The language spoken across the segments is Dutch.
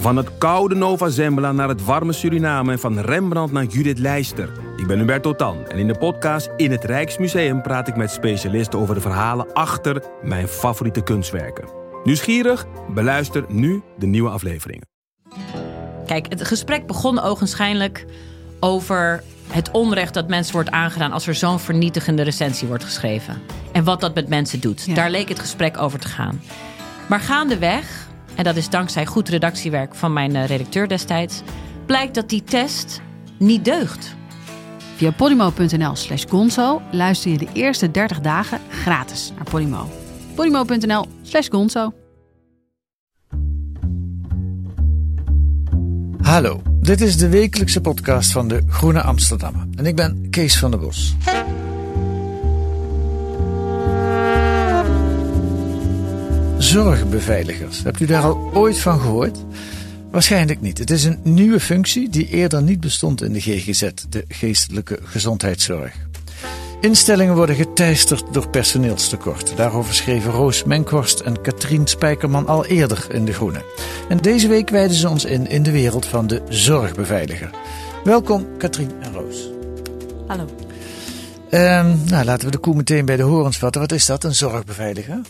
Van het koude Nova Zembla naar het warme Suriname en van Rembrandt naar Judith Leister. Ik ben Hubert Totan en in de podcast In het Rijksmuseum praat ik met specialisten over de verhalen achter mijn favoriete kunstwerken. Nieuwsgierig? Beluister nu de nieuwe afleveringen. Kijk, het gesprek begon ogenschijnlijk over het onrecht dat mensen wordt aangedaan als er zo'n vernietigende recensie wordt geschreven. En wat dat met mensen doet. Ja. Daar leek het gesprek over te gaan. Maar gaandeweg, en dat is dankzij goed redactiewerk van mijn eh, redacteur destijds, blijkt dat die test niet deugt. Via podimo.nl slash gonzo luister je de eerste 30 dagen gratis naar Podimo. podimo.nl slash gonzo. Hallo, dit is de wekelijkse podcast van de Groene Amsterdammer. En ik ben Kees van der Bos. Zorgbeveiligers. Hebt u daar al ooit van gehoord? Waarschijnlijk niet. Het is een nieuwe functie die eerder niet bestond in de GGZ, de geestelijke gezondheidszorg. Instellingen worden geteisterd door personeelstekort. Daarover schreven Roos Menkhorst en Katrien Spijkerman al eerder in De Groene. En deze week wijden ze ons in in de wereld van de zorgbeveiliger. Welkom Katrien en Roos. Hallo. Ehm, nou, laten we de koe meteen bij de horens vatten. Wat is dat, een zorgbeveiliger?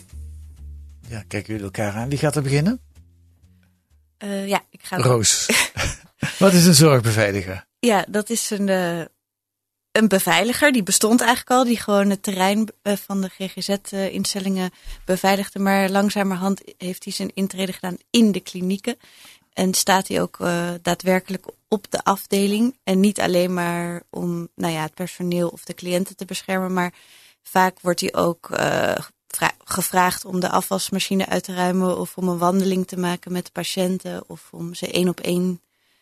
Ja, kijken jullie elkaar aan. Wie gaat er beginnen? Eh, ja, ik ga. Roos. Wat is een zorgbeveiliger? Ja, dat is een, eh, een beveiliger. Die bestond eigenlijk al. Die gewoon het terrein eh, van de GGZ-instellingen beveiligde. Maar langzamerhand heeft hij zijn intrede gedaan in de klinieken. En staat hij ook daadwerkelijk op de afdeling. En niet alleen maar om nou ja, het personeel of de cliënten te beschermen. Maar vaak wordt hij ook gevraagd om de afwasmachine uit te ruimen. Of om een wandeling te maken met de patiënten. Of om ze één op één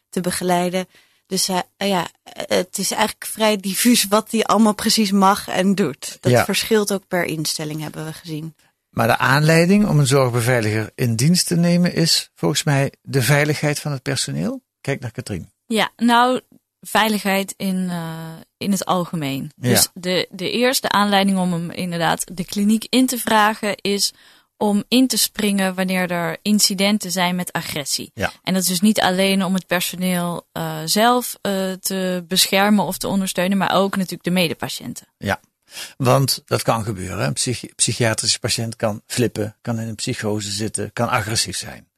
te begeleiden. Dus eh, ja, het is eigenlijk vrij diffuus wat hij allemaal precies mag en doet. Dat Ja. verschilt ook per instelling, hebben we gezien. Maar de aanleiding om een zorgbeveiliger in dienst te nemen is volgens mij de veiligheid van het personeel. Kijk naar Katrien. Ja, nou, veiligheid in, eh, in het algemeen. Ja. Dus de, de eerste aanleiding om hem inderdaad de kliniek in te vragen is om in te springen wanneer er incidenten zijn met agressie. Ja. En dat is dus niet alleen om het personeel eh, zelf eh, te beschermen of te ondersteunen, maar ook natuurlijk de medepatiënten. Ja, want dat kan gebeuren. Een psychi- psychiatrische patiënt kan flippen, kan in een psychose zitten, kan agressief zijn.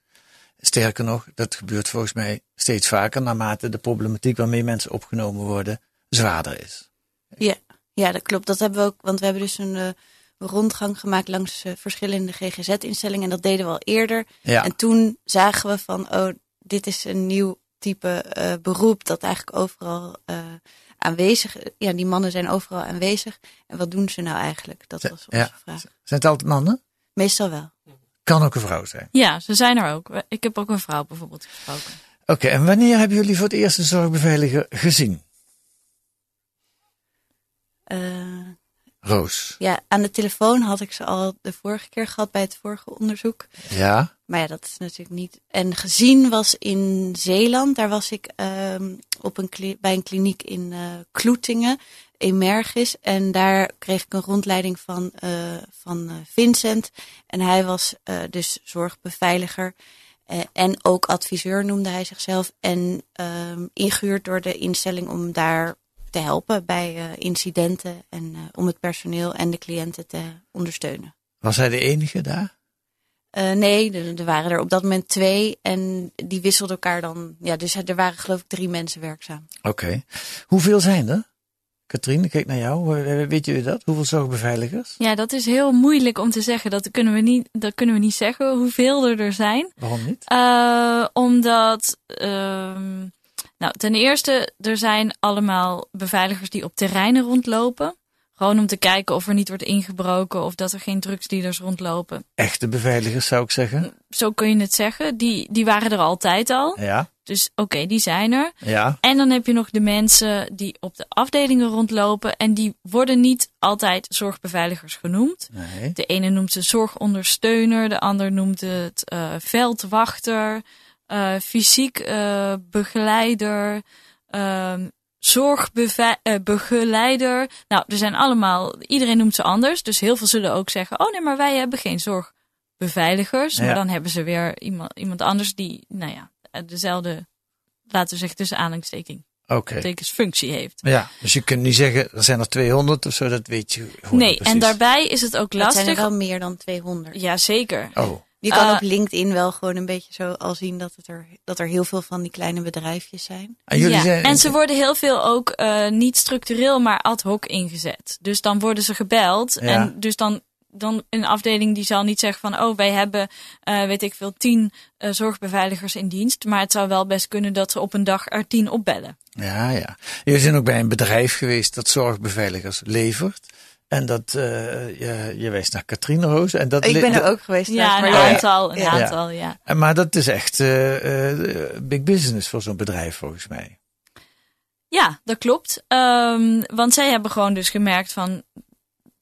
Sterker nog, dat gebeurt volgens mij steeds vaker naarmate de problematiek waarmee mensen opgenomen worden zwaarder is. Ja, ja, dat klopt. Dat hebben we ook, want we hebben dus een eh, rondgang gemaakt langs eh, verschillende GGZ-instellingen. En dat deden we al eerder. Ja, En toen zagen we van, oh, dit is een nieuw type eh, beroep dat eigenlijk overal aanwezig Ja, die mannen zijn overal aanwezig. En wat doen ze nou eigenlijk? Dat was onze ja. vraag. zijn het altijd mannen? Meestal wel. Kan ook een vrouw zijn. Ja, ze zijn er ook. Ik heb ook een vrouw bijvoorbeeld gesproken. Oké, en wanneer hebben jullie voor het eerst een zorgbeveiliger gezien? Eh, Roos. ja, aan de telefoon had ik ze al de vorige keer gehad bij het vorige onderzoek. Ja, Maar ja, dat is natuurlijk niet. En gezien was in Zeeland. Daar was ik ehm, op een bij een kliniek in eh Kloetingen, Emergis. En daar kreeg ik een rondleiding van, eh, van eh, Vincent. En hij was eh, dus zorgbeveiliger. En ook adviseur noemde hij zichzelf. En ehm, ingehuurd door de instelling om daar te helpen bij incidenten. En om het personeel en de cliënten te ondersteunen. was hij de enige daar? Nee, er, er waren er op dat moment twee en die wisselden elkaar dan. Ja, dus er waren geloof ik drie mensen werkzaam. Oké. Hoeveel zijn er? Katrien, ik kijk naar jou. Eh, Weet jullie dat? Hoeveel zorgbeveiligers? Ja, dat is heel moeilijk om te zeggen. Dat kunnen we niet, dat kunnen we niet zeggen hoeveel er er zijn. Waarom niet? Eh, omdat, ehm, nou, ten eerste, er zijn allemaal beveiligers die op terreinen rondlopen. Gewoon om te kijken of er niet wordt ingebroken of dat er geen drugsdealers rondlopen. Echte beveiligers zou ik zeggen. Zo kun je het zeggen. Die, die waren er altijd al. Ja, Dus oké, die zijn er. ja. En dan heb je nog de mensen die op de afdelingen rondlopen. En die worden niet altijd zorgbeveiligers genoemd. Nee. De ene noemt ze zorgondersteuner, de ander noemt het eh, veldwachter, eh, fysiek eh, begeleider, ehm zorgbegeleider. nou, er zijn allemaal, iedereen noemt ze anders. Dus heel veel zullen ook zeggen, oh nee, maar wij hebben geen zorgbeveiligers. Maar dan hebben ze weer iemand, iemand anders die, nou ja, dezelfde, laten we zeggen tussen aanhalingstekens Oké. functie heeft. Ja, dus je kunt niet zeggen, er zijn er 200 of zo, dat weet je gewoon Nee, precies. en daarbij is het ook Dat lastig. zijn er wel meer dan 200. Jazeker. Oh, Je kan Eh, op LinkedIn wel gewoon een beetje zo al zien dat, het er, dat er heel veel van die kleine bedrijfjes zijn. en jullie ja. zijn... En ze worden heel veel ook eh, niet structureel, maar ad hoc ingezet. Dus dan worden ze gebeld. Ja. En dus dan, dan een afdeling die zal niet zeggen van... oh, wij hebben, eh, weet ik veel, tien eh, zorgbeveiligers in dienst. Maar het zou wel best kunnen dat ze op een dag er tien opbellen. Ja, ja. Jullie zijn ook bij een bedrijf geweest dat zorgbeveiligers levert. En dat, eh, je, je wijst naar Katrien Roos. En dat Ik ben er ook geweest. Ja, maar een ja, aantal, een Ja. aantal, ja. en Maar dat is echt big business voor zo'n bedrijf volgens mij. Ja, dat klopt. Ehm, want zij hebben gewoon dus gemerkt van,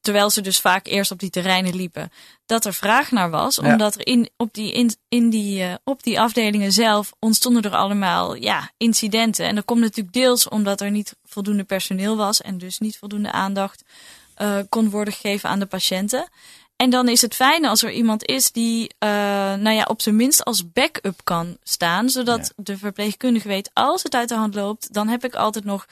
terwijl ze dus vaak eerst op die terreinen liepen, dat er vraag naar was. Ja. Omdat er in, op, die, in, in die, eh, op die afdelingen zelf ontstonden er allemaal ja, incidenten. En dat komt natuurlijk deels omdat er niet voldoende personeel was en dus niet voldoende aandacht eh, kon worden gegeven aan de patiënten. En dan is het fijn als er iemand is die, eh, nou ja, op zijn minst als backup kan staan. Zodat de verpleegkundige weet, als het uit de hand loopt, dan heb ik altijd nog,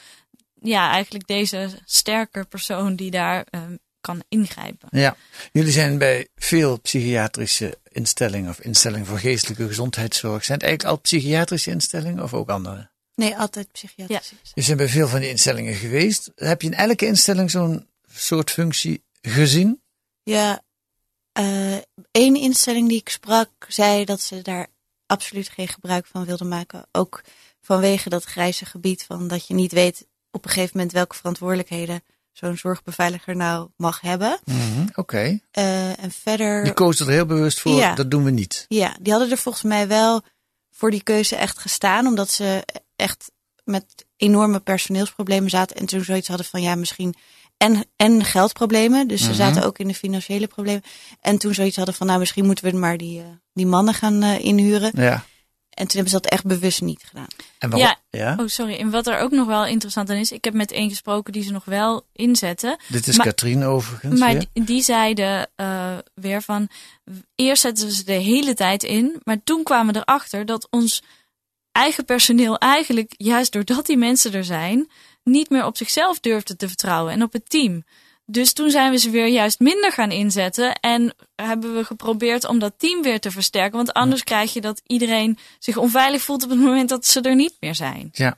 ja, eigenlijk deze sterke persoon die daar eh, kan ingrijpen. Ja. Jullie zijn bij veel psychiatrische instellingen of instellingen voor geestelijke gezondheidszorg. Zijn het eigenlijk al psychiatrische instellingen of ook andere? Nee, altijd psychiatrisch. Je bent bij veel van die instellingen geweest. Heb je in elke instelling zo'n soort functie gezien? Ja, eh één instelling die ik sprak zei dat ze daar absoluut geen gebruik van wilden maken. Ook vanwege dat grijze gebied van dat je niet weet op een gegeven moment welke verantwoordelijkheden zo'n zorgbeveiliger nou mag hebben. Oké. Eh, en verder, Die kozen er heel bewust voor, Ja. dat doen we niet. ja, die hadden er volgens mij wel voor die keuze echt gestaan, omdat ze echt met enorme personeelsproblemen zaten en toen zoiets hadden van ja, misschien en, en geldproblemen. Dus ze zaten ook in de financiële problemen. En toen zoiets hadden van nou, misschien moeten we maar die, eh, die mannen gaan eh, inhuren. Ja. En toen hebben ze dat echt bewust niet gedaan. En waarom? Ja. ja? Oh, sorry. En wat er ook nog wel interessant aan is, ik heb met één gesproken die ze nog wel inzetten. Dit is Katrien overigens. Maar weer. die, die zeiden eh, weer van, eerst zetten we ze de hele tijd in, maar toen kwamen we erachter dat ons eigen personeel eigenlijk, juist doordat die mensen er zijn, niet meer op zichzelf durfde te vertrouwen en op het team. Dus toen zijn we ze weer juist minder gaan inzetten en hebben we geprobeerd om dat team weer te versterken. Want anders krijg je dat iedereen zich onveilig voelt op het moment dat ze er niet meer zijn. Ja.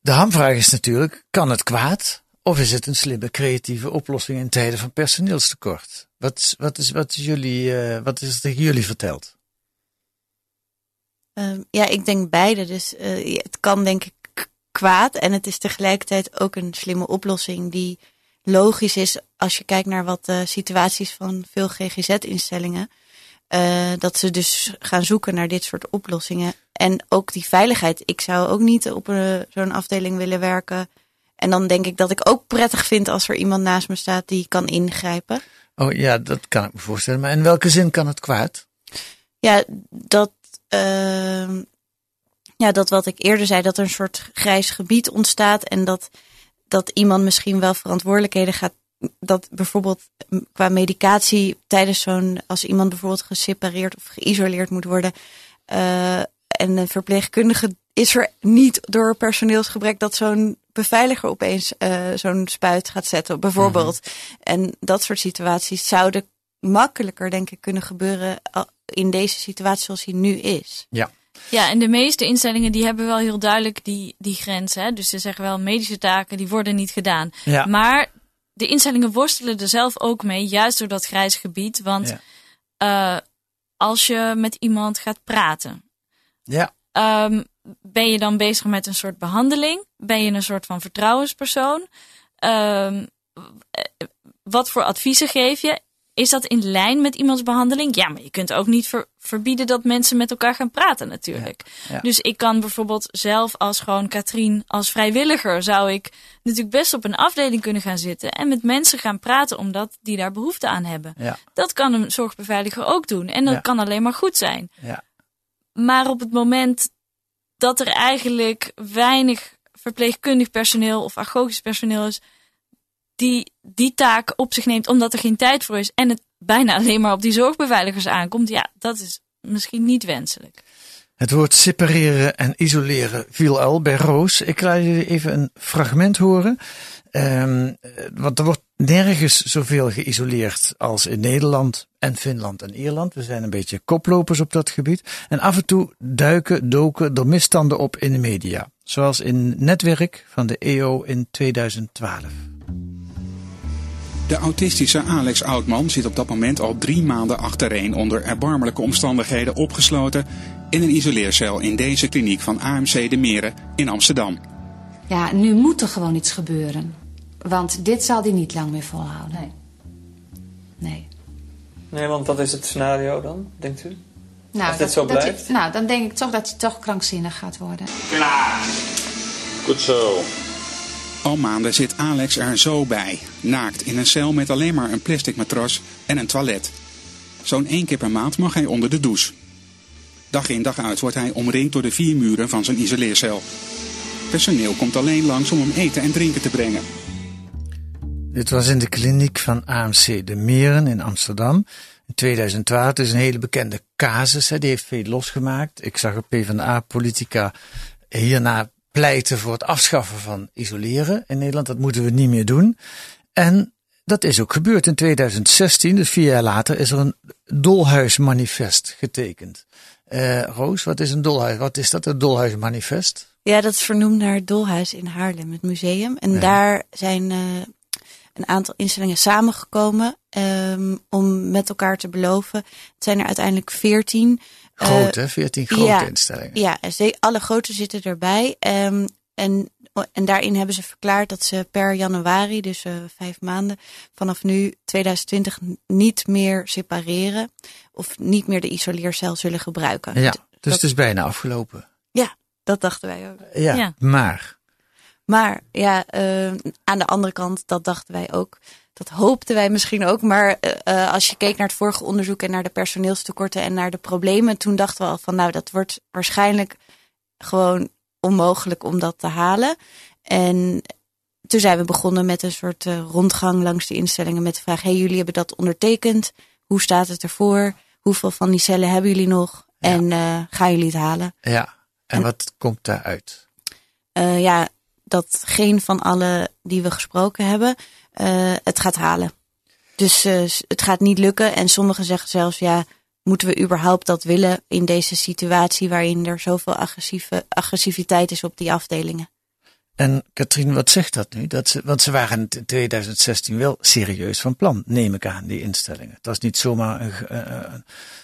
De hamvraag is natuurlijk, kan het kwaad? Of is het een slimme, creatieve oplossing in tijden van personeelstekort? Wat, is- wat, is, wat, is jullie, eh, wat is er tegen jullie verteld? Ehm, ja, ik denk beide. Dus eh, het kan denk ik kwaad. En het is tegelijkertijd ook een slimme oplossing die logisch is als je kijkt naar wat de situaties van veel GGZ-instellingen. eh, dat ze dus gaan zoeken naar dit soort oplossingen. En ook die veiligheid. Ik zou ook niet op een- zo'n afdeling willen werken. En dan denk ik dat ik ook prettig vind als er iemand naast me staat die kan ingrijpen. Oh ja, dat kan ik me voorstellen. Maar in welke zin kan het kwaad? Ja, dat, ehm, ja, dat wat ik eerder zei, dat er een soort grijs gebied ontstaat en dat, dat iemand misschien wel verantwoordelijkheden gaat. Dat bijvoorbeeld qua medicatie tijdens zo'n, als iemand bijvoorbeeld gesepareerd of geïsoleerd moet worden. eh, en een verpleegkundige is er niet door personeelsgebrek dat zo'n beveiliger opeens eh, zo'n spuit gaat zetten, bijvoorbeeld. En dat soort situaties zouden makkelijker, denk ik, kunnen gebeuren al- in deze situatie zoals die nu is. Ja. Ja, en de meeste instellingen die hebben wel heel duidelijk die, die grens. Hè? Dus ze zeggen wel, medische taken die worden niet gedaan. Ja. Maar de instellingen worstelen er zelf ook mee, juist door dat grijze gebied. Want Ja. eh, als je met iemand gaat praten, Ja. ehm, ben je dan bezig met een soort behandeling? Ben je een soort van vertrouwenspersoon? Ehm, eh, wat voor adviezen geef je? Is dat in lijn met iemands behandeling? Ja, maar je kunt ook niet ver- verbieden dat mensen met elkaar gaan praten natuurlijk. Ja, ja. Dus ik kan bijvoorbeeld zelf als gewoon Katrien, als vrijwilliger, zou ik natuurlijk best op een afdeling kunnen gaan zitten en met mensen gaan praten omdat die daar behoefte aan hebben. Ja. Dat kan een zorgbeveiliger ook doen en dat kan alleen maar goed zijn. Ja. Maar op het moment dat er eigenlijk weinig verpleegkundig personeel of agogisch personeel is, die die taak op zich neemt omdat er geen tijd voor is en het bijna alleen maar op die zorgbeveiligers aankomt, ja, dat is misschien niet wenselijk. Het woord separeren en isoleren viel al bij Roos. Ik laat jullie even een fragment horen. Um, want er wordt nergens zoveel geïsoleerd als in Nederland en Finland en Ierland. We zijn een beetje koplopers op dat gebied. En af en toe duiken, doken er misstanden op in de media. Zoals in Netwerk van de EO in 2012. De autistische Alex Oudman zit op dat moment al drie maanden achtereen onder erbarmelijke omstandigheden opgesloten in een isoleercel in deze kliniek van AMC De Meren in Amsterdam. Ja, nu moet er gewoon iets gebeuren. Want dit zal hij niet lang meer volhouden. Nee. Nee. Nee, want wat is het scenario dan, denkt u? Nou, Als dit dat- zo dat blijft? hij- nou, dan denk ik toch dat hij toch krankzinnig gaat worden. Goed zo. Al maanden zit Alex er zo bij, naakt in een cel met alleen maar een plastic matras en een toilet. Zo'n één keer per maand mag hij onder de douche. Dag in dag uit wordt hij omringd door de vier muren van zijn isoleercel. Personeel komt alleen langs om hem eten en drinken te brengen. Dit was in de kliniek van AMC De Meren in Amsterdam. In 2012 het is een hele bekende casus. Hè. Die heeft veel losgemaakt. Ik zag een PvdA-politica hierna pleiten voor het afschaffen van isoleren in Nederland. Dat moeten we niet meer doen. En dat is ook gebeurd. In 2016, dus vier jaar later, is er een dolhuismanifest getekend. Eh, Roos, wat is een dolhuis? Wat is dat, een dolhuismanifest? Ja, dat is vernoemd naar het Dolhuis in Haarlem, het museum. En Ja. daar zijn eh, een aantal instellingen samengekomen ehm, om met elkaar te beloven. Het zijn er uiteindelijk veertien. Eh, Grote, 14 grote ja. instellingen. Ja, en ze- alle grote zitten erbij. Ehm, en, en daarin hebben ze verklaard dat ze per januari, dus eh, vijf maanden, vanaf nu 2020 niet meer separeren. Of niet meer de isoleercel zullen gebruiken. Ja, dus dat, het is bijna afgelopen. dat dachten wij ook. Ja, Ja. maar. Maar ja, eh, aan de andere kant, dat dachten wij ook. Dat hoopten wij misschien ook. Maar eh, eh, als je keek naar het vorige onderzoek en naar de personeelstekorten en naar de problemen, toen dachten we al van nou, dat wordt waarschijnlijk gewoon onmogelijk om dat te halen. En toen zijn we begonnen met een soort eh, rondgang langs de instellingen met de vraag: hey, jullie hebben dat ondertekend. Hoe staat het ervoor? Hoeveel van die cellen hebben jullie nog? Ja. En gaan jullie het halen? Ja, en, En- wat komt daaruit? eh, ja, dat geen van alle die we gesproken hebben eh, het gaat halen. Dus s- het gaat niet lukken. En sommigen zeggen zelfs, ja, moeten we überhaupt dat willen in deze situatie waarin er zoveel agressieve, agressiviteit is op die afdelingen? En Katrien, wat zegt dat nu? Dat ze, want ze waren in 2016 wel serieus van plan, neem ik aan, die instellingen. Het was niet zomaar eh,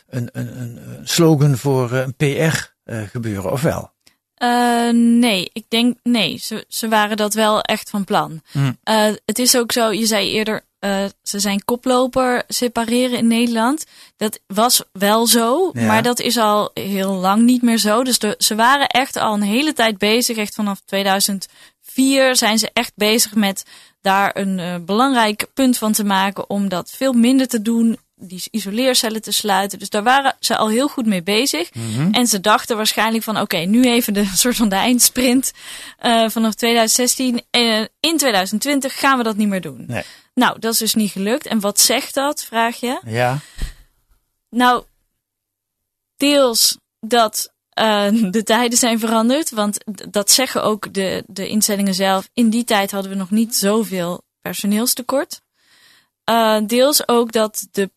een, een, een, een slogan voor een PR-gebeuren, of wel? Eh, nee, ik denk nee. Ze, ze waren dat wel echt van plan. Hmm. Eh, het is ook zo, je zei eerder, eh, ze zijn koploper separeren in Nederland. Dat was wel zo, Ja. maar dat is al heel lang niet meer zo. Dus de, ze waren echt al een hele tijd bezig. Echt vanaf 2004 zijn ze echt bezig met daar een belangrijk punt van te maken om dat veel minder te doen. Die isoleercellen te sluiten. Dus daar waren ze al heel goed mee bezig. En ze dachten waarschijnlijk van oké, nu even de soort van de eindsprint eh, vanaf 2016. Eh, in 2020 gaan we dat niet meer doen. Nee. Nou, dat is dus niet gelukt. En wat zegt dat, vraag je? Ja, Nou, deels dat eh, de tijden zijn veranderd. Want dat zeggen ook de, de instellingen zelf. In die tijd hadden we nog niet zoveel personeelstekort. Eh, deels ook dat de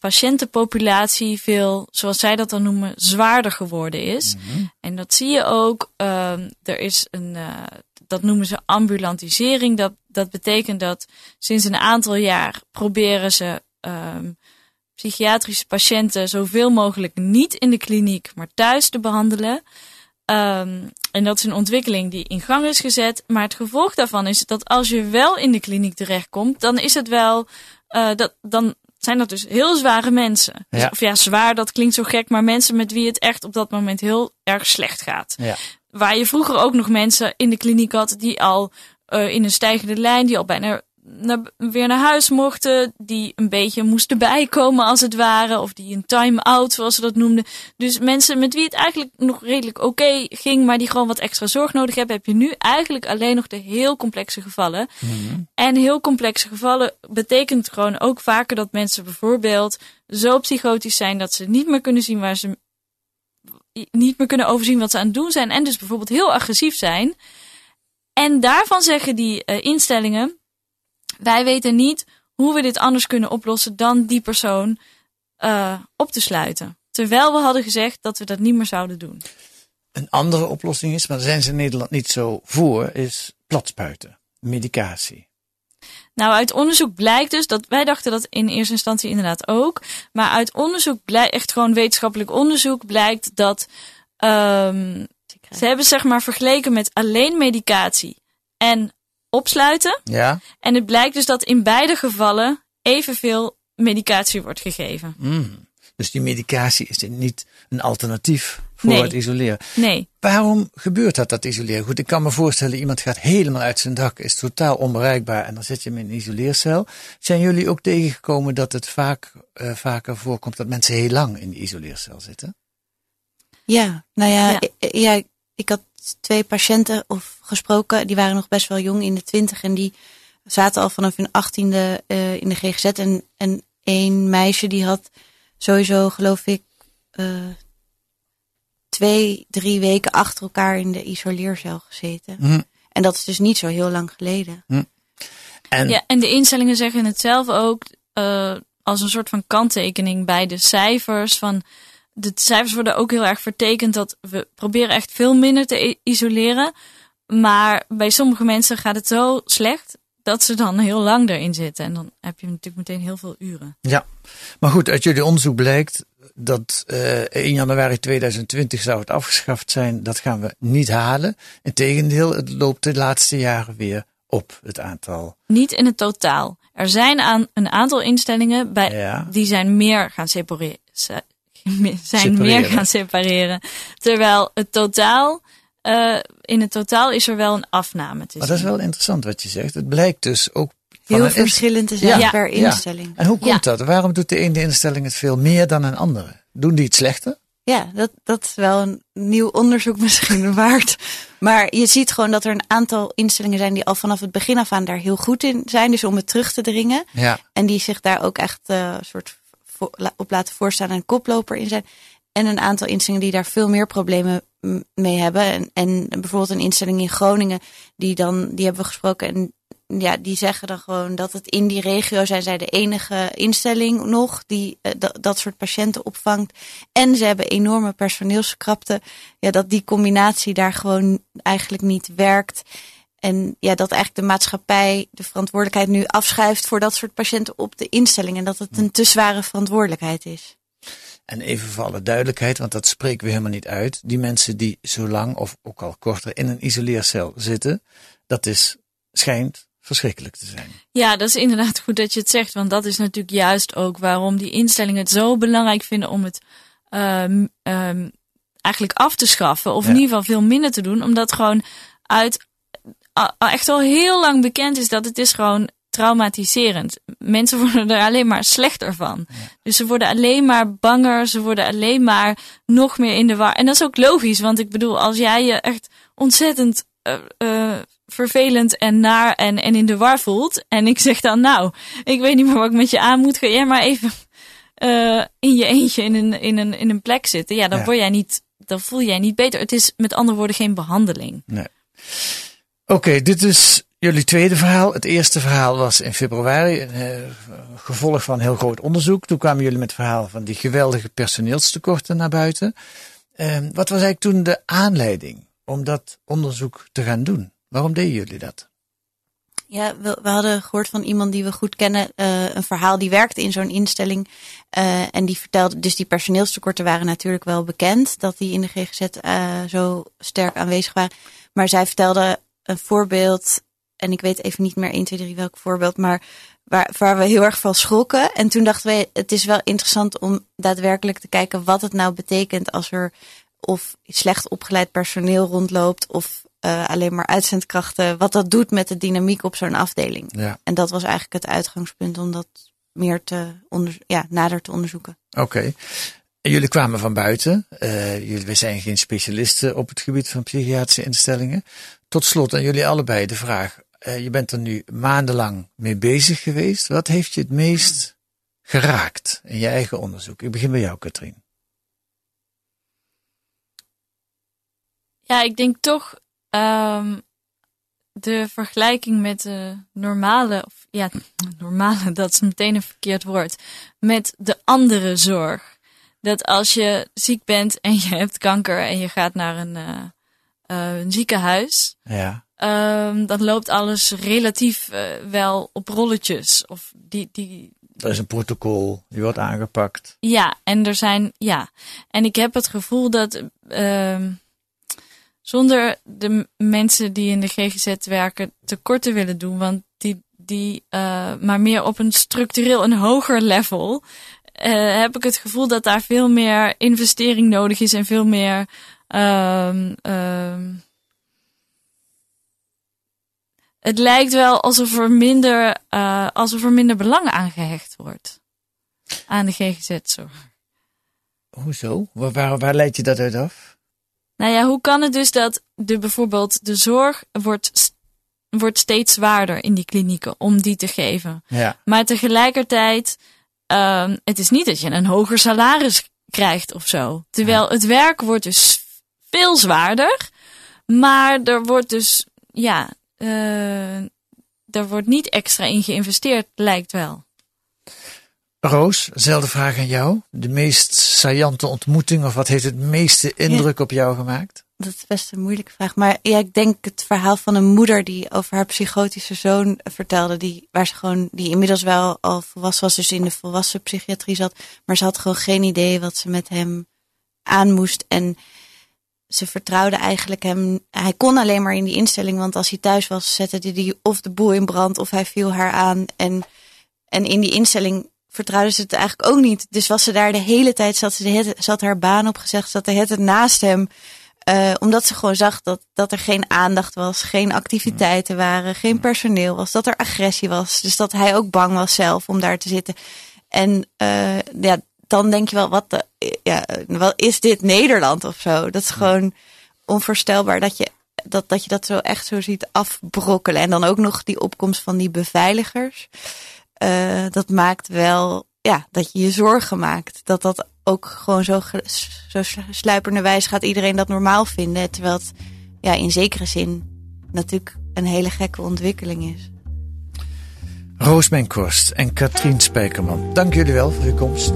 patiëntenpopulatie veel, zoals zij dat dan noemen, zwaarder geworden is. En dat zie je ook. ehm, er is een, eh, dat noemen ze ambulantisering. Dat, dat betekent dat sinds een aantal jaar proberen ze ehm, psychiatrische patiënten zoveel mogelijk niet in de kliniek, maar thuis te behandelen. Ehm, en dat is een ontwikkeling die in gang is gezet. Maar het gevolg daarvan is dat als je wel in de kliniek terechtkomt, dan is het wel, eh, dat, dan zijn dat dus heel zware mensen. Dus- of ja, zwaar, dat klinkt zo gek, maar mensen met wie het echt op dat moment heel erg slecht gaat. ja. Waar je vroeger ook nog mensen in de kliniek had die al eh, in een stijgende lijn, die al bijna naar, weer naar huis mochten, die een beetje moesten bijkomen als het ware, of die een time-out, zoals ze dat noemden. Dus mensen met wie het eigenlijk nog redelijk oké ging, maar die gewoon wat extra zorg nodig hebben, heb je nu eigenlijk alleen nog de heel complexe gevallen. En heel complexe gevallen betekent gewoon ook vaker dat mensen bijvoorbeeld zo psychotisch zijn dat ze niet meer kunnen zien waar ze niet meer kunnen overzien wat ze aan het doen zijn. En dus bijvoorbeeld heel agressief zijn. En daarvan zeggen die uh, instellingen: wij weten niet hoe we dit anders kunnen oplossen dan die persoon uh, op te sluiten. Terwijl we hadden gezegd dat we dat niet meer zouden doen. Een andere oplossing is, maar daar zijn ze in Nederland niet zo voor, is platspuiten, medicatie. Nou, uit onderzoek blijkt dus dat wij dachten dat in eerste instantie inderdaad ook. Maar uit onderzoek blijkt, echt gewoon wetenschappelijk onderzoek, blijkt dat um, ze hebben zeg maar vergeleken met alleen medicatie en opsluiten. Ja. En het blijkt dus dat in beide gevallen evenveel medicatie wordt gegeven. Mm. Dus die medicatie is niet een alternatief voor het isoleren. Nee. Waarom gebeurt dat, dat isoleren? Goed, ik kan me voorstellen, iemand gaat helemaal uit zijn dak, is totaal onbereikbaar en dan zet je hem in een isoleercel. Zijn jullie ook tegengekomen dat het vaak, uh, vaker voorkomt dat mensen heel lang in de isoleercel zitten? Ja, nou ja, ja. Ik, ja, ik had twee patiënten of gesproken, die waren nog best wel jong in de twintig en die zaten al vanaf hun achttiende uh, in de GGZ. En, en één meisje die had sowieso, geloof ik, uh, twee, drie weken achter elkaar in de isoleercel gezeten. Mm. En dat is dus niet zo heel lang geleden. Mm. En, ja, en de instellingen zeggen het zelf ook uh, als een soort van kanttekening bij de cijfers. Van de cijfers worden ook heel erg vertekend dat we proberen echt veel minder te isoleren. Maar bij sommige mensen gaat het zo slecht dat ze dan heel lang erin zitten. En dan heb je natuurlijk meteen heel veel uren. Ja, maar goed, uit jullie onderzoek blijkt dat uh, 1 januari 2020 zou het afgeschaft zijn. Dat gaan we niet halen. Integendeel, het loopt de laatste jaren weer op, het aantal. Niet in het totaal. Er zijn aan een aantal instellingen bij, ja. die zijn meer gaan separeren. Zijn Separeren. meer gaan separeren. Terwijl het totaal uh, in het totaal is er wel een afname te Maar dat is wel interessant wat je zegt. Het blijkt dus ook van Heel een verschillend te zijn Ja. per Ja. instelling. En hoe komt Ja. dat? Waarom doet de ene instelling het veel meer dan een andere? Doen die het slechter? Ja, dat, dat is wel een nieuw onderzoek misschien waard. Maar je ziet gewoon dat er een aantal instellingen zijn die al vanaf het begin af aan daar heel goed in zijn. Dus om het terug te dringen. Ja. En die zich daar ook echt eh, soort op laten voorstaan en koploper in zijn. En een aantal instellingen die daar veel meer problemen mee hebben. En, en bijvoorbeeld een instelling in Groningen, die dan, die hebben we gesproken. En ja, die zeggen dan gewoon dat het in die regio zijn zij de enige instelling nog die eh, dat, dat soort patiënten opvangt. En ze hebben enorme personeelskrapte. Ja, dat die combinatie daar gewoon eigenlijk niet werkt. En ja, dat eigenlijk de maatschappij de verantwoordelijkheid nu afschuift voor dat soort patiënten op de instelling. En dat het een te zware verantwoordelijkheid is. En even voor alle duidelijkheid, want dat spreken we helemaal niet uit. Die mensen die zo lang of ook al korter in een isoleercel zitten, dat is, schijnt verschrikkelijk te zijn. Ja, dat is inderdaad goed dat je het zegt. Want dat is natuurlijk juist ook waarom die instellingen het zo belangrijk vinden om het um, um, eigenlijk af te schaffen. Of Ja. in ieder geval veel minder te doen. Omdat gewoon uit echt al heel lang bekend is dat het is gewoon traumatiserend. Mensen worden er alleen maar slechter van. Dus ze worden alleen maar banger. Ze worden alleen maar nog meer in de war. En dat is ook logisch. Want ik bedoel, als jij je echt ontzettend uh, uh, vervelend en naar en, en in de war voelt. En ik zeg dan, nou, ik weet niet meer wat ik met je aan moet. Ga jij maar even uh, in je eentje in een, in, een, in een plek zitten. Ja, dan Ja. word jij niet, dan voel jij niet beter. Het is met andere woorden geen behandeling. Nee. Oké, dit is jullie tweede verhaal. Het eerste verhaal was in februari, eh, gevolg van heel groot onderzoek. Toen kwamen jullie met het verhaal van die geweldige personeelstekorten naar buiten. Ehm, wat was eigenlijk toen de aanleiding om dat onderzoek te gaan doen? Waarom deden jullie dat? Ja, we, hadden gehoord van iemand die we goed kennen, uh, een verhaal die werkte in zo'n instelling. Uh, en die vertelde, dus die personeelstekorten waren natuurlijk wel bekend, dat die in de GGZ uh, zo sterk aanwezig waren. Maar zij vertelde een voorbeeld, en ik weet even niet meer 1, 2, 3 welk voorbeeld, maar waar, waar we heel erg van schrokken. En toen dachten we, het is wel interessant om daadwerkelijk te kijken wat het nou betekent als er of slecht opgeleid personeel rondloopt of uh, alleen maar uitzendkrachten, wat dat doet met de dynamiek op zo'n afdeling. Ja. En dat was eigenlijk het uitgangspunt om dat meer te onder, ja, nader te onderzoeken. Oké. Okay. Jullie kwamen van buiten. Jullie we zijn geen specialisten op het gebied van psychiatrische instellingen. Tot slot aan jullie allebei de vraag. Uh, je bent er nu maandenlang mee bezig geweest. Wat heeft je het meest geraakt in je eigen onderzoek? Ik begin bij jou, Katrien. Ja, ik denk toch ehm, de vergelijking met de normale, of ja, normale, dat is meteen een verkeerd woord, met de andere zorg. Dat als je ziek bent en je hebt kanker en je gaat naar een, eh, eh, een ziekenhuis, Ja. ehm, dan loopt alles relatief eh, wel op rolletjes. Of die, die, Er is een protocol, die wordt aangepakt. ja, en er zijn, ja. En ik heb het gevoel dat ehm, zonder de mensen die in de GGZ werken tekort te willen doen, want die, die maar meer op een structureel een hoger level, eh, heb ik het gevoel dat daar veel meer investering nodig is en veel meer. ehm, ehm, het lijkt wel alsof er minder, eh, alsof er minder belang aan gehecht wordt. Aan de GGZ-zorg. Hoezo? Waar, waar, waar leid je dat uit af? Nou ja, hoe kan het dus dat de, bijvoorbeeld de zorg wordt, wordt steeds zwaarder in die klinieken om die te geven. Ja. Maar tegelijkertijd, ehm, het is niet dat je een hoger salaris krijgt of zo. Terwijl het werk wordt dus veel zwaarder, maar er wordt dus, ja, eh, er wordt niet extra in geïnvesteerd, lijkt wel. Roos, dezelfde vraag aan jou. De meest saillante ontmoeting of wat heeft het meeste indruk op jou gemaakt? Dat is best een moeilijke vraag. Maar ja, ik denk het verhaal van een moeder die over haar psychotische zoon vertelde. Die, waar ze gewoon, die inmiddels wel al volwassen was, dus in de volwassen psychiatrie zat. Maar ze had gewoon geen idee wat ze met hem aan moest. En ze vertrouwde eigenlijk hem. Hij kon alleen maar in die instelling, want als hij thuis was, zette hij die of de boel in brand of hij viel haar aan. En, en in die instelling vertrouwde ze het eigenlijk ook niet. Dus was ze daar de hele tijd, zat ze de hele, zat haar baan opgezegd, zat de tijd naast hem. Eh, omdat ze gewoon zag dat, dat er geen aandacht was, geen activiteiten waren, geen personeel was, dat er agressie was. Dus dat hij ook bang was zelf om daar te zitten. En eh, ja, dan denk je wel, wat, de, ja, wat is dit Nederland of zo? Dat is gewoon onvoorstelbaar dat je dat, dat je dat zo echt zo ziet afbrokkelen. En dan ook nog die opkomst van die beveiligers. Eh, dat maakt wel ja, dat je je zorgen maakt. Dat dat ook gewoon zo, zo sluiperderwijs gaat iedereen dat normaal vinden. Terwijl het ja, in zekere zin natuurlijk een hele gekke ontwikkeling is. Roos Menkhorst en Katrien Spijkerman, dank jullie wel voor uw komst.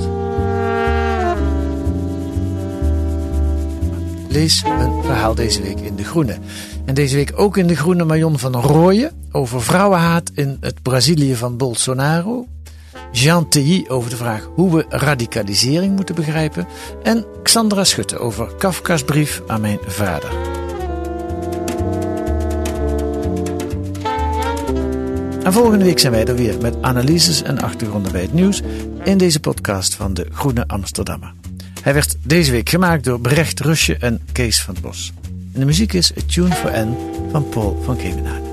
Lees een verhaal deze week in De Groene. En deze week ook in De Groene Marion van Rooyen over vrouwenhaat in het Brazilië van Bolsonaro. Jean Tilly over de vraag hoe we radicalisering moeten begrijpen. En Xandra Schutte over Kafka's brief aan mijn vader. En volgende week zijn wij er weer met analyses en achtergronden bij het nieuws in deze podcast van de Groene Amsterdammer. Hij werd deze week gemaakt door Brecht Rusje en Kees van het Bos. En de muziek is A Tune for N van Paul van Kemenade.